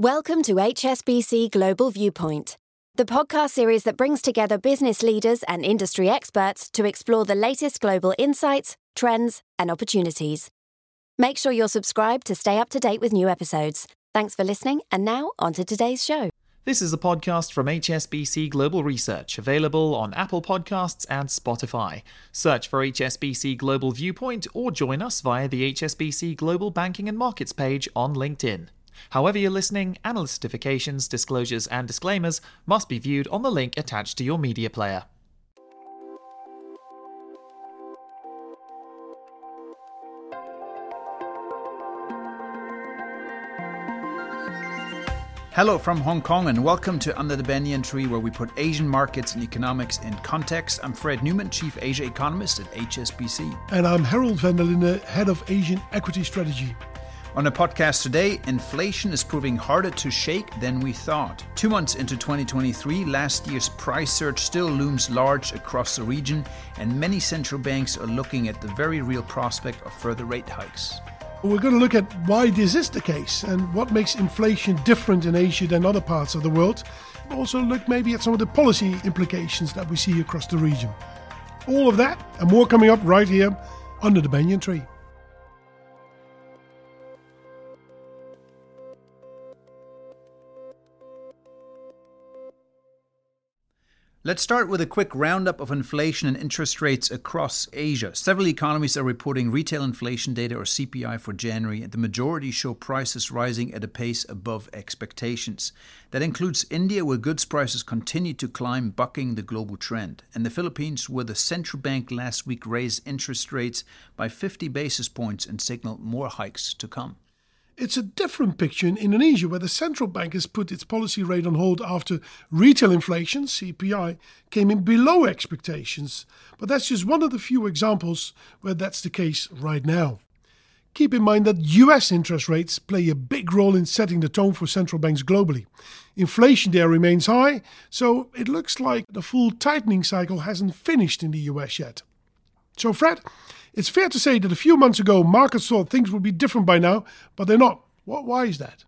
Welcome to HSBC Global Viewpoint, the podcast series that brings together business leaders and industry experts to explore the latest global insights, trends, and opportunities. Make sure you're subscribed to stay up to date with new episodes. Thanks for listening, and now on to today's show. This is a podcast from HSBC Global Research, available on Apple Podcasts and Spotify. Search for HSBC Global Viewpoint or join us via the HSBC Global Banking and Markets page on LinkedIn. However, you're listening, analyst certifications, disclosures, and disclaimers must be viewed on the link attached to your media player. Hello from Hong Kong and welcome to Under the Banyan Tree, where we put Asian markets and economics in context. I'm Fred Neumann, Chief Asia Economist at HSBC. And I'm Herald van der Linde, Head of Asian Equity Strategy. On the podcast today, inflation is proving harder to shake than we thought. Two months into 2023, last year's price surge still looms large across the region, and many central banks are looking at the very real prospect of further rate hikes. We're going to look at why this is the case and what makes inflation different in Asia than other parts of the world. Also, look maybe at some of the policy implications that we see across the region. All of that and more coming up right here under the banyan tree. Let's start with a quick roundup of inflation and interest rates across Asia. Several economies are reporting retail inflation data or CPI for January, and the majority show prices rising at a pace above expectations. That includes India, where goods prices continue to climb, bucking the global trend, and the Philippines, where the central bank last week raised interest rates by 50 basis points and signaled more hikes to come. It's a different picture in Indonesia, where the central bank has put its policy rate on hold after retail inflation, CPI, came in below expectations. But that's just one of the few examples where that's the case right now. Keep in mind that US interest rates play a big role in setting the tone for central banks globally. Inflation there remains high, so it looks like the full tightening cycle hasn't finished in the US yet. So, Fred, it's fair to say that a few months ago, markets thought things would be different by now, but they're not. What, why is that?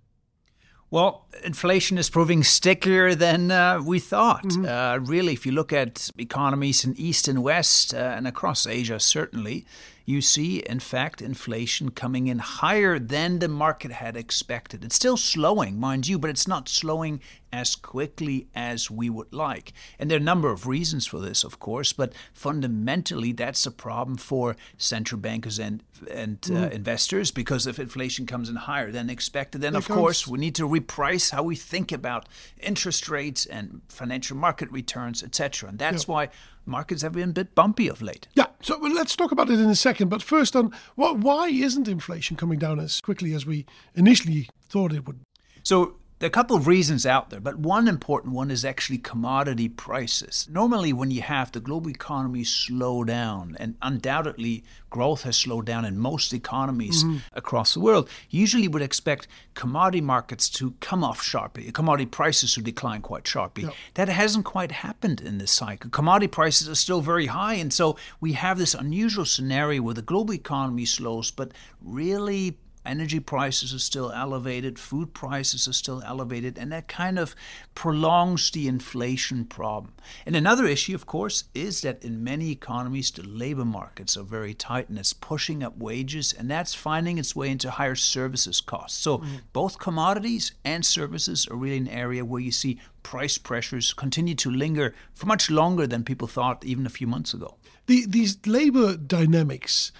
Well, inflation is proving stickier than uh, we thought. Mm-hmm. Uh, really, if you look at economies in East and West uh, and across Asia, certainly, you see, in fact, inflation coming in higher than the market had expected. It's still slowing, mind you, but it's not slowing as quickly as we would like. And there are a number of reasons for this, of course, but fundamentally, that's a problem for central bankers and and uh, mm. investors because if inflation comes in higher than expected, then of course we need to reprice how we think about interest rates and financial market returns, etc. And that's yeah. why markets have been a bit bumpy of late. Yeah, so let's talk about it in a second. But first, on what, why isn't inflation coming down as quickly as we initially thought it would? So there are a couple of reasons out there, but one important one is actually commodity prices. Normally, when you have the global economy slow down, and undoubtedly growth has slowed down in most economies mm-hmm. across the world, you usually would expect commodity markets to come off sharply, commodity prices to decline quite sharply. Yep. That hasn't quite happened in this cycle. Commodity prices are still very high, and so we have this unusual scenario where the global economy slows, but really energy prices are still elevated, food prices are still elevated, and that kind of prolongs the inflation problem. And another issue, of course, is that in many economies, the labor markets are very tight and it's pushing up wages, and that's finding its way into higher services costs. So mm. both commodities and services are really an area where you see price pressures continue to linger for much longer than people thought even a few months ago. The, these labor dynamics,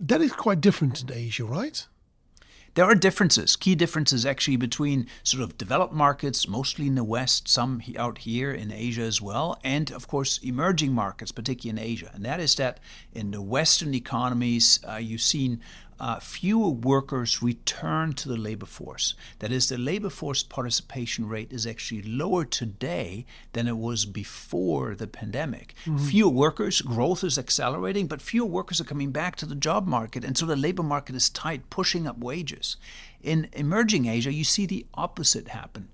that is quite different in Asia, right? There are differences, key differences actually between sort of developed markets, mostly in the West, some out here in Asia as well, and of course emerging markets, particularly in Asia. And that is that in the Western economies, uh, you've seen uh, fewer workers return to the labor force. That is, the labor force participation rate is actually lower today than it was before the pandemic. Mm-hmm. Fewer workers, growth is accelerating, but fewer workers are coming back to the job market, and so the labor market is tight, pushing up wages. In emerging Asia, you see the opposite happen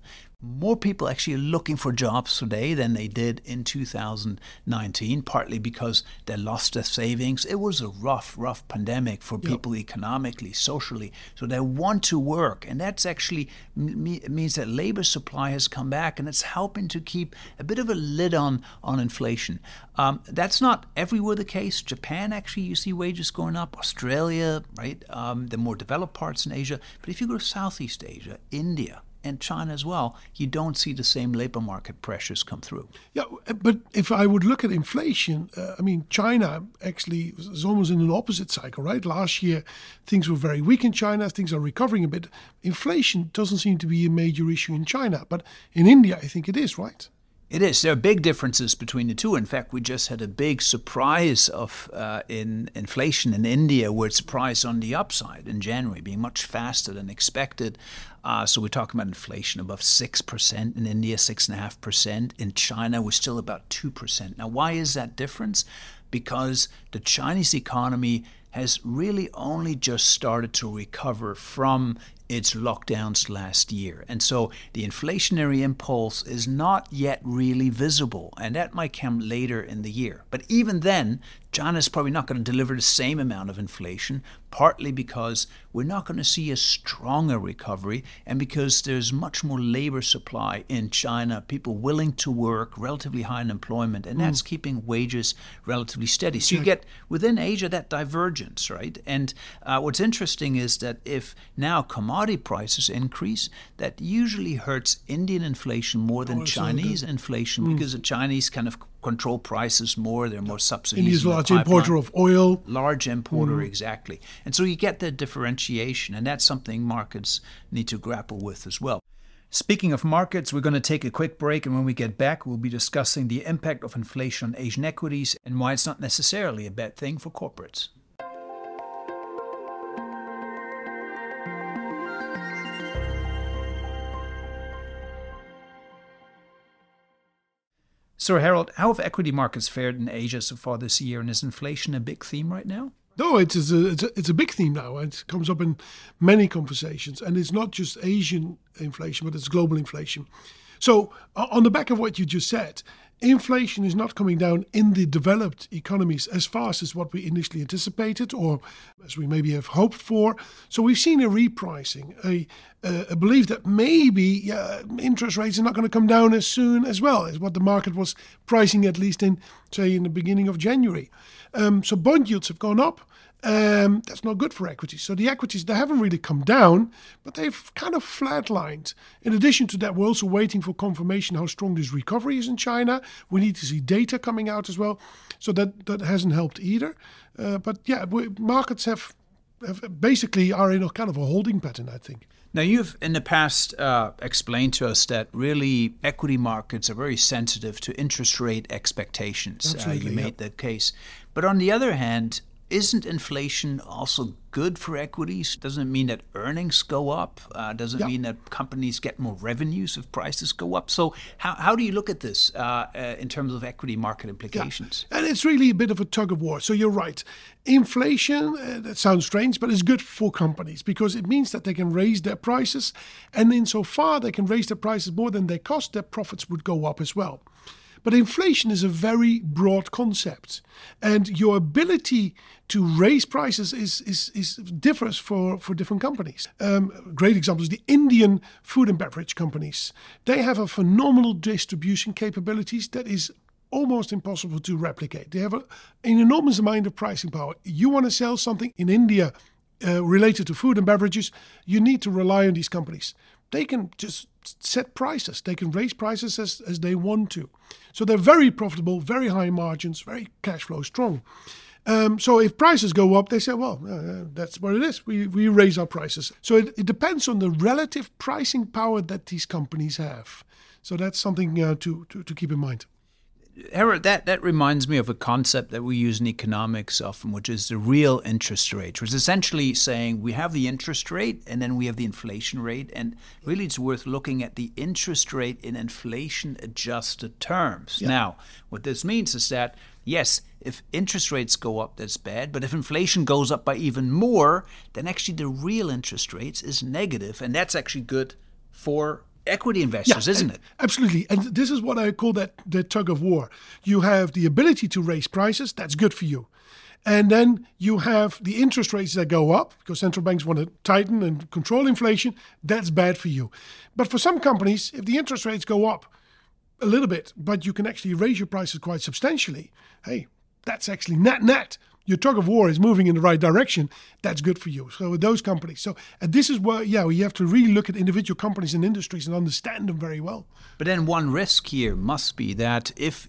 more people actually looking for jobs today than they did in 2019, partly because they lost their savings. It was a rough, rough pandemic for yep. people economically, socially. So they want to work. And that's actually me- means that labor supply has come back and it's helping to keep a bit of a lid on, on inflation. Um, that's not everywhere the case. Japan, actually, you see wages going up. Australia, right? Um, the more developed parts in Asia. But if you go to Southeast Asia, India, and China as well, you don't see the same labor market pressures come through. Yeah, but if I would look at inflation, uh, I mean, China actually is almost in an opposite cycle, right? Last year, things were very weak in China, things are recovering a bit. Inflation doesn't seem to be a major issue in China, but in India, I think it is, right? It is. There are big differences between the two. In fact, we just had a big surprise of uh, in inflation in India, where it surprised on the upside in January, being much faster than expected. Uh, so we're talking about inflation above six percent in India, six and a half percent in China. We're still about two percent. Now, why is that difference? Because the Chinese economy has really only just started to recover from its lockdowns last year. And so the inflationary impulse is not yet really visible, and that might come later in the year. But even then, China is probably not going to deliver the same amount of inflation, partly because we're not going to see a stronger recovery and because there's much more labor supply in China, people willing to work, relatively high unemployment, and that's mm. keeping wages relatively steady. So you get within Asia that divergence, right? And uh, what's interesting is that if now commodity prices increase, that usually hurts Indian inflation more than oh, Chinese inflation mm. because the Chinese kind of control prices more. They're more subsidies. India's a large importer of oil. Large importer, mm. exactly. And so you get the differentiation, and that's something markets need to grapple with as well. Speaking of markets, we're going to take a quick break, and when we get back, we'll be discussing the impact of inflation on Asian equities and why it's not necessarily a bad thing for corporates. So, Herald, how have equity markets fared in Asia so far this year, and is inflation a big theme right now? No, it's a, it's a, it's a big theme now. It comes up in many conversations, and it's not just Asian inflation, but it's global inflation. So, on the back of what you just said, inflation is not coming down in the developed economies as fast as what we initially anticipated or as we maybe have hoped for. So we've seen a repricing, a, a belief that maybe uh, interest rates are not going to come down as soon as well as what the market was pricing, at least in, say, in the beginning of January. Um, so bond yields have gone up. Um, that's not good for equities. So the equities, they haven't really come down, but they've kind of flatlined. In addition to that, we're also waiting for confirmation how strong this recovery is in China. We need to see data coming out as well. So that, that hasn't helped either. Uh, but yeah, we, markets have, have basically are in a kind of a holding pattern, I think. Now, you've in the past uh, explained to us that really equity markets are very sensitive to interest rate expectations. Uh, you made yep. that case. But on the other hand, isn't inflation also good for equities? Doesn't it mean that earnings go up? Uh, does it yeah. mean that companies get more revenues if prices go up? So, how, how do you look at this uh, uh, in terms of equity market implications? Yeah. And it's really a bit of a tug of war. So, you're right. Inflation, uh, that sounds strange, but it's good for companies because it means that they can raise their prices. And insofar they can raise their prices more than they cost, their profits would go up as well. But inflation is a very broad concept, and your ability to raise prices is, is, is differs for, for different companies. Um, great example is the Indian food and beverage companies. They have a phenomenal distribution capabilities that is almost impossible to replicate. They have a, an enormous amount of pricing power. You want to sell something in India uh, related to food and beverages, you need to rely on these companies. They can just set prices. They can raise prices as, as they want to. So they're very profitable, very high margins, very cash flow strong. Um, so if prices go up, they say, well, uh, that's what it is. We, we raise our prices. So it, it depends on the relative pricing power that these companies have. So that's something uh, to, to, to keep in mind. Herald, that, that reminds me of a concept that we use in economics often, which is the real interest rate, which is essentially saying we have the interest rate and then we have the inflation rate. And really, it's worth looking at the interest rate in inflation adjusted terms. Yeah. Now, what this means is that, yes, if interest rates go up, that's bad. But if inflation goes up by even more, then actually the real interest rates is negative, and that's actually good for equity investors, Yeah, isn't it? Absolutely. And this is what I call that the tug of war. You have the ability to raise prices, that's good for you. And then you have the interest rates that go up because central banks want to tighten and control inflation. That's bad for you. But for some companies, if the interest rates go up a little bit, but you can actually raise your prices quite substantially, hey, that's actually net net. Your tug of war is moving in the right direction. That's good for you. So with those companies. So this is where yeah, you have to really look at individual companies and industries and understand them very well. But then one risk here must be that if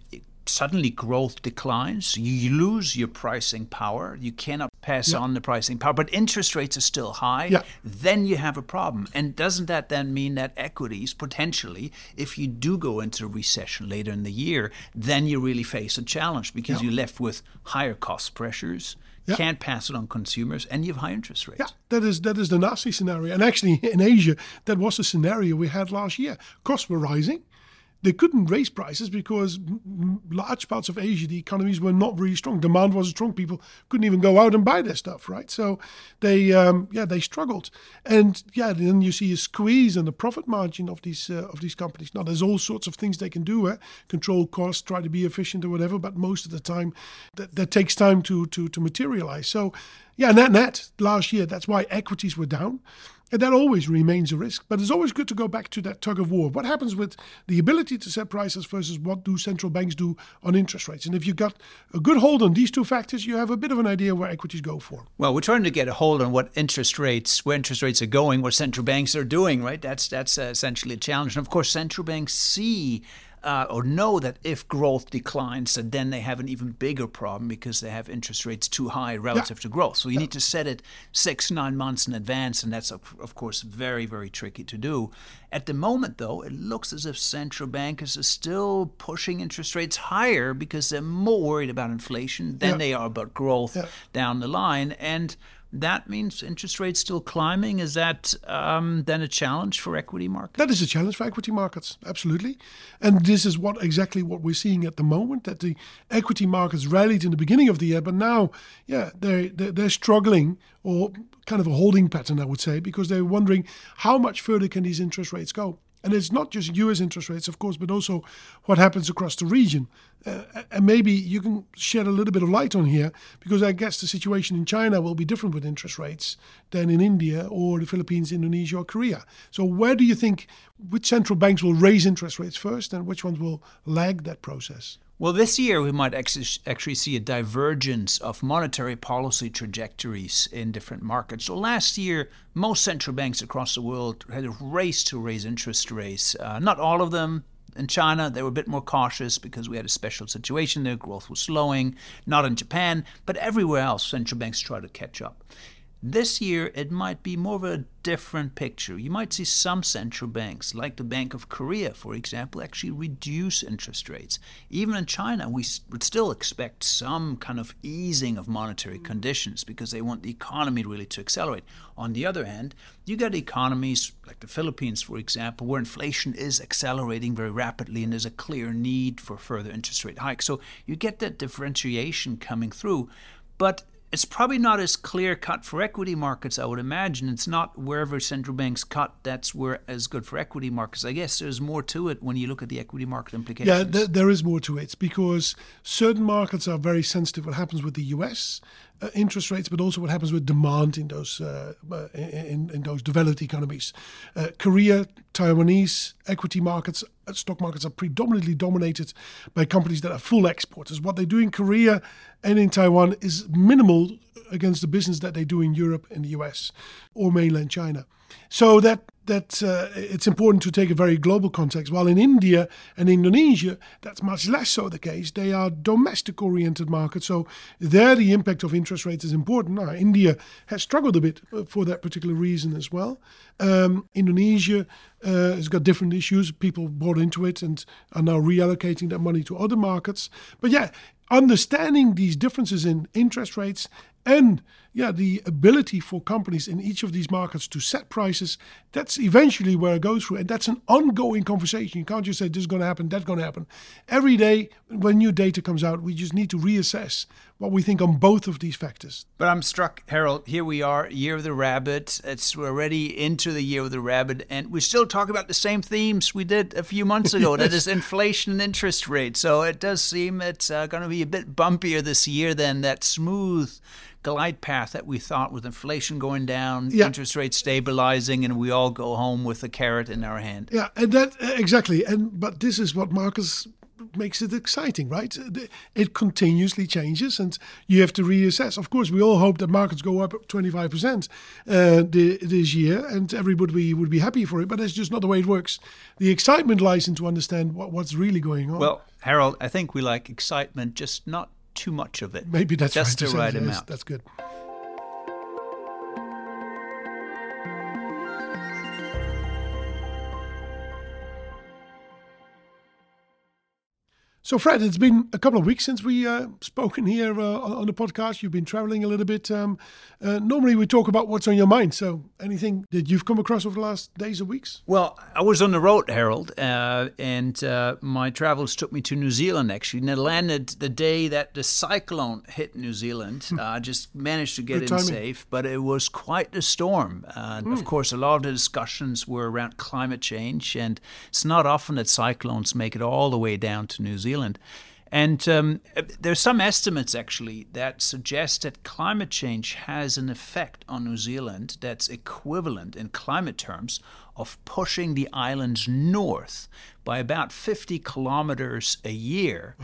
suddenly growth declines, you lose your pricing power. You cannot pass Yeah. on the pricing power, but interest rates are still high. Yeah. Then you have a problem. And doesn't that then mean that equities potentially, if you do go into a recession later in the year, then you really face a challenge because Yeah. you're left with higher cost pressures, can't pass it on consumers, and you have high interest rates. Yeah, that is that is the nasty scenario. And actually, in Asia, that was the scenario we had last year. Costs were rising. They couldn't raise prices because large parts of Asia, the economies were not really strong. Demand wasn't strong. People couldn't even go out and buy their stuff, right? So they, um, yeah, they struggled. And yeah, then you see a squeeze on the profit margin of these uh, of these companies. Now, there's all sorts of things they can do, eh? control costs, try to be efficient or whatever. But most of the time, that, that takes time to to to materialize. So yeah, net net last year, that's why equities were down. And that always remains a risk. But it's always good to go back to that tug of war. What happens with the ability to set prices versus what do central banks do on interest rates? And if you've got a good hold on these two factors, you have a bit of an idea where equities go for. Well, we're trying to get a hold on what interest rates, where interest rates are going, what central banks are doing, right? That's that's uh, essentially a challenge. And of course, central banks see uh, or know that if growth declines, that then they have an even bigger problem because they have interest rates too high relative to growth. So you need to set it six, nine months in advance, and that's of, of course very, very tricky to do. At the moment, though, it looks as if central bankers are still pushing interest rates higher because they're more worried about inflation than Yeah. they are about growth Yeah. down the line. And that means interest rates still climbing. Is that um, then a challenge for equity markets? That is a challenge for equity markets, absolutely. And this is what exactly what we're seeing at the moment that the equity markets rallied in the beginning of the year, but now, yeah, they're, they're, they're struggling or kind of a holding pattern, I would say, because they're wondering how much further can these interest rates go. And it's not just US interest rates, of course, but also what happens across the region. Uh, and maybe you can shed a little bit of light on here, because I guess the situation in China will be different with interest rates than in India or the Philippines, Indonesia, or Korea. So, where do you think which central banks will raise interest rates first and which ones will lag that process? Well, this year we might actually see a divergence of monetary policy trajectories in different markets. So last year, most central banks across the world had a race to raise interest rates. Uh, not all of them. In China, they were a bit more cautious because we had a special situation there. Growth was slowing. Not in Japan, but everywhere else, central banks tried to catch up. This year, it might be more of a different picture. You might see some central banks, like the Bank of Korea, for example, actually reduce interest rates. Even in China, we would still expect some kind of easing of monetary mm. conditions because they want the economy really to accelerate. On the other hand, you got economies like the Philippines, for example, where inflation is accelerating very rapidly and there's a clear need for further interest rate hikes. So you get that differentiation coming through. But it's probably not as clear cut for equity markets, I would imagine. It's not wherever central banks cut, that's where as good for equity markets. I guess there's more to it when you look at the equity market implications. Yeah, th- there is more to it because certain markets are very sensitive. What happens with the U.S. Uh, interest rates, but also what happens with demand in those uh, uh, in, in those developed economies. Uh, Korea, Taiwanese equity markets, uh, stock markets are predominantly dominated by companies that are full exporters. What they do in Korea and in Taiwan is minimal against the business that they do in Europe and the U.S. or mainland China. So that that uh, it's important to take a very global context. While in India and Indonesia, that's much less so the case. They are domestic-oriented markets, so there the impact of interest rates is important. Now, India has struggled a bit uh, for that particular reason as well. Um, Indonesia uh, has got different issues. People bought into it and are now reallocating that money to other markets. But yeah, understanding these differences in interest rates and yeah, the ability for companies in each of these markets to set prices, that's eventually where it goes through. And that's an ongoing conversation. You can't just say this is going to happen, that's going to happen. Every day when new data comes out, we just need to reassess what we think on both of these factors. But I'm struck, Herald. Here we are, Year of the Rabbit. It's we're already into the Year of the Rabbit, and we still talk about the same themes we did a few months ago. yes. That is inflation and interest rates. So it does seem it's uh, going to be a bit bumpier this year than that smooth glide path that we thought with inflation going down, yeah. interest rates stabilizing, and we all go home with a carrot in our hand. Yeah, and that exactly. And but this is what Marcus makes it exciting, right? It continuously changes, and you have to reassess. Of course, we all hope that markets go up 25% uh, this year, and everybody would be happy for it. But that's just not the way it works. The excitement lies in to understand what, what's really going on. Well, Herald, I think we like excitement, just not too much of it. Maybe that's just right. the right amount. That's good. So, Fred, it's been a couple of weeks since we uh, spoken here uh, on the podcast. You've been traveling a little bit. Um, uh, normally, we talk about what's on your mind. So, anything that you've come across over the last days or weeks? Well, I was on the road, Herald, uh, and uh, my travels took me to New Zealand. Actually, and I landed the day that the cyclone hit New Zealand. Hmm. I just managed to get Good in timing. safe, but it was quite a storm. Mm. Of course, a lot of the discussions were around climate change, and it's not often that cyclones make it all the way down to New Zealand. Zealand. And um, there's some estimates actually that suggest that climate change has an effect on New Zealand that's equivalent in climate terms of pushing the islands north by about 50 kilometers a year.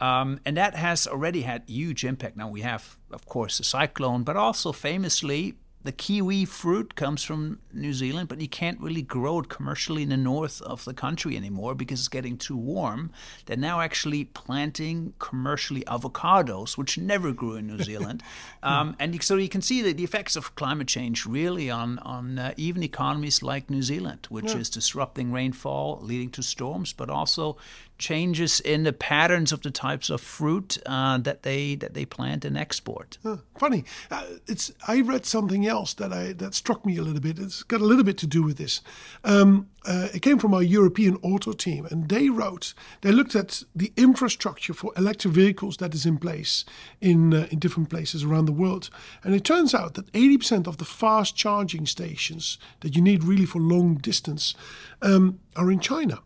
Um, and that has already had huge impact. Now we have, of course, the cyclone, but also famously the kiwi fruit comes from New Zealand, but you can't really grow it commercially in the north of the country anymore because it's getting too warm. They're now actually planting commercially avocados, which never grew in New Zealand. um, and so you can see the, the effects of climate change really on, on uh, even economies like New Zealand, which yeah. is disrupting rainfall, leading to storms, but also changes in the patterns of the types of fruit uh, that they that they plant and export. Huh, funny, uh, it's I read something else that I that struck me a little bit. It's got a little bit to do with this. Um, uh, it came from our European auto team, and they wrote they looked at the infrastructure for electric vehicles that is in place in uh, in different places around the world, and it turns out that 80% of the fast charging stations that you need really for long distance um, are in China.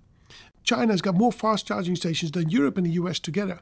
China's got more fast charging stations than Europe and the US together.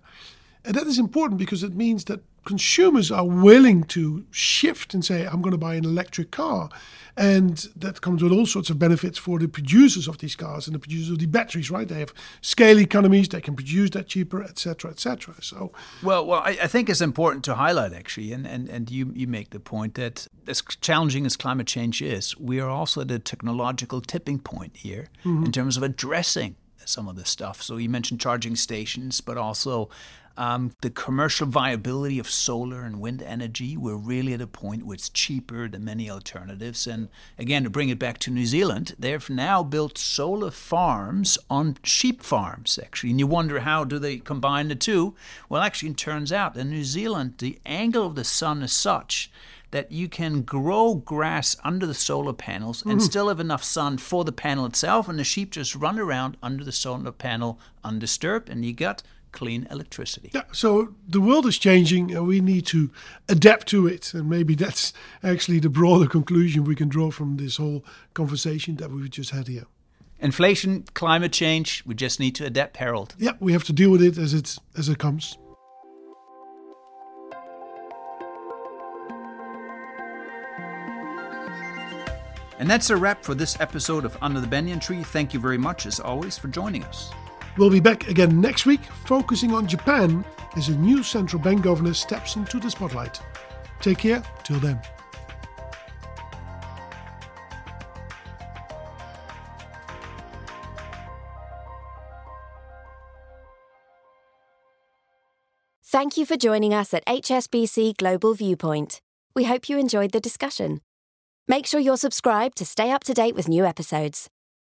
And that is important because it means that consumers are willing to shift and say, I'm going to buy an electric car. And that comes with all sorts of benefits for the producers of these cars and the producers of the batteries, right? They have scale economies, they can produce that cheaper, etc., etc. So, well, well, I, I, think it's important to highlight actually, and, and, and you, you make the point that as challenging as climate change is, we are also at a technological tipping point here mm-hmm. in terms of addressing some of this stuff. So you mentioned charging stations, but also um, the commercial viability of solar and wind energy. We're really at a point where it's cheaper than many alternatives. And again, to bring it back to New Zealand, they've now built solar farms on sheep farms, actually. And you wonder how do they combine the two? Well, actually, it turns out in New Zealand, the angle of the sun is such that you can grow grass under the solar panels and mm-hmm. still have enough sun for the panel itself, and the sheep just run around under the solar panel undisturbed, and you got clean electricity. Yeah, so the world is changing and we need to adapt to it. And maybe that's actually the broader conclusion we can draw from this whole conversation that we've just had here. Inflation, climate change, we just need to adapt, Herald. Yeah, we have to deal with it as it as it comes. And that's a wrap for this episode of Under the Banyan Tree. Thank you very much, as always, for joining us. We'll be back again next week, focusing on Japan as a new central bank governor steps into the spotlight. Take care, till then. Thank you for joining us at HSBC Global Viewpoint. We hope you enjoyed the discussion. Make sure you're subscribed to stay up to date with new episodes.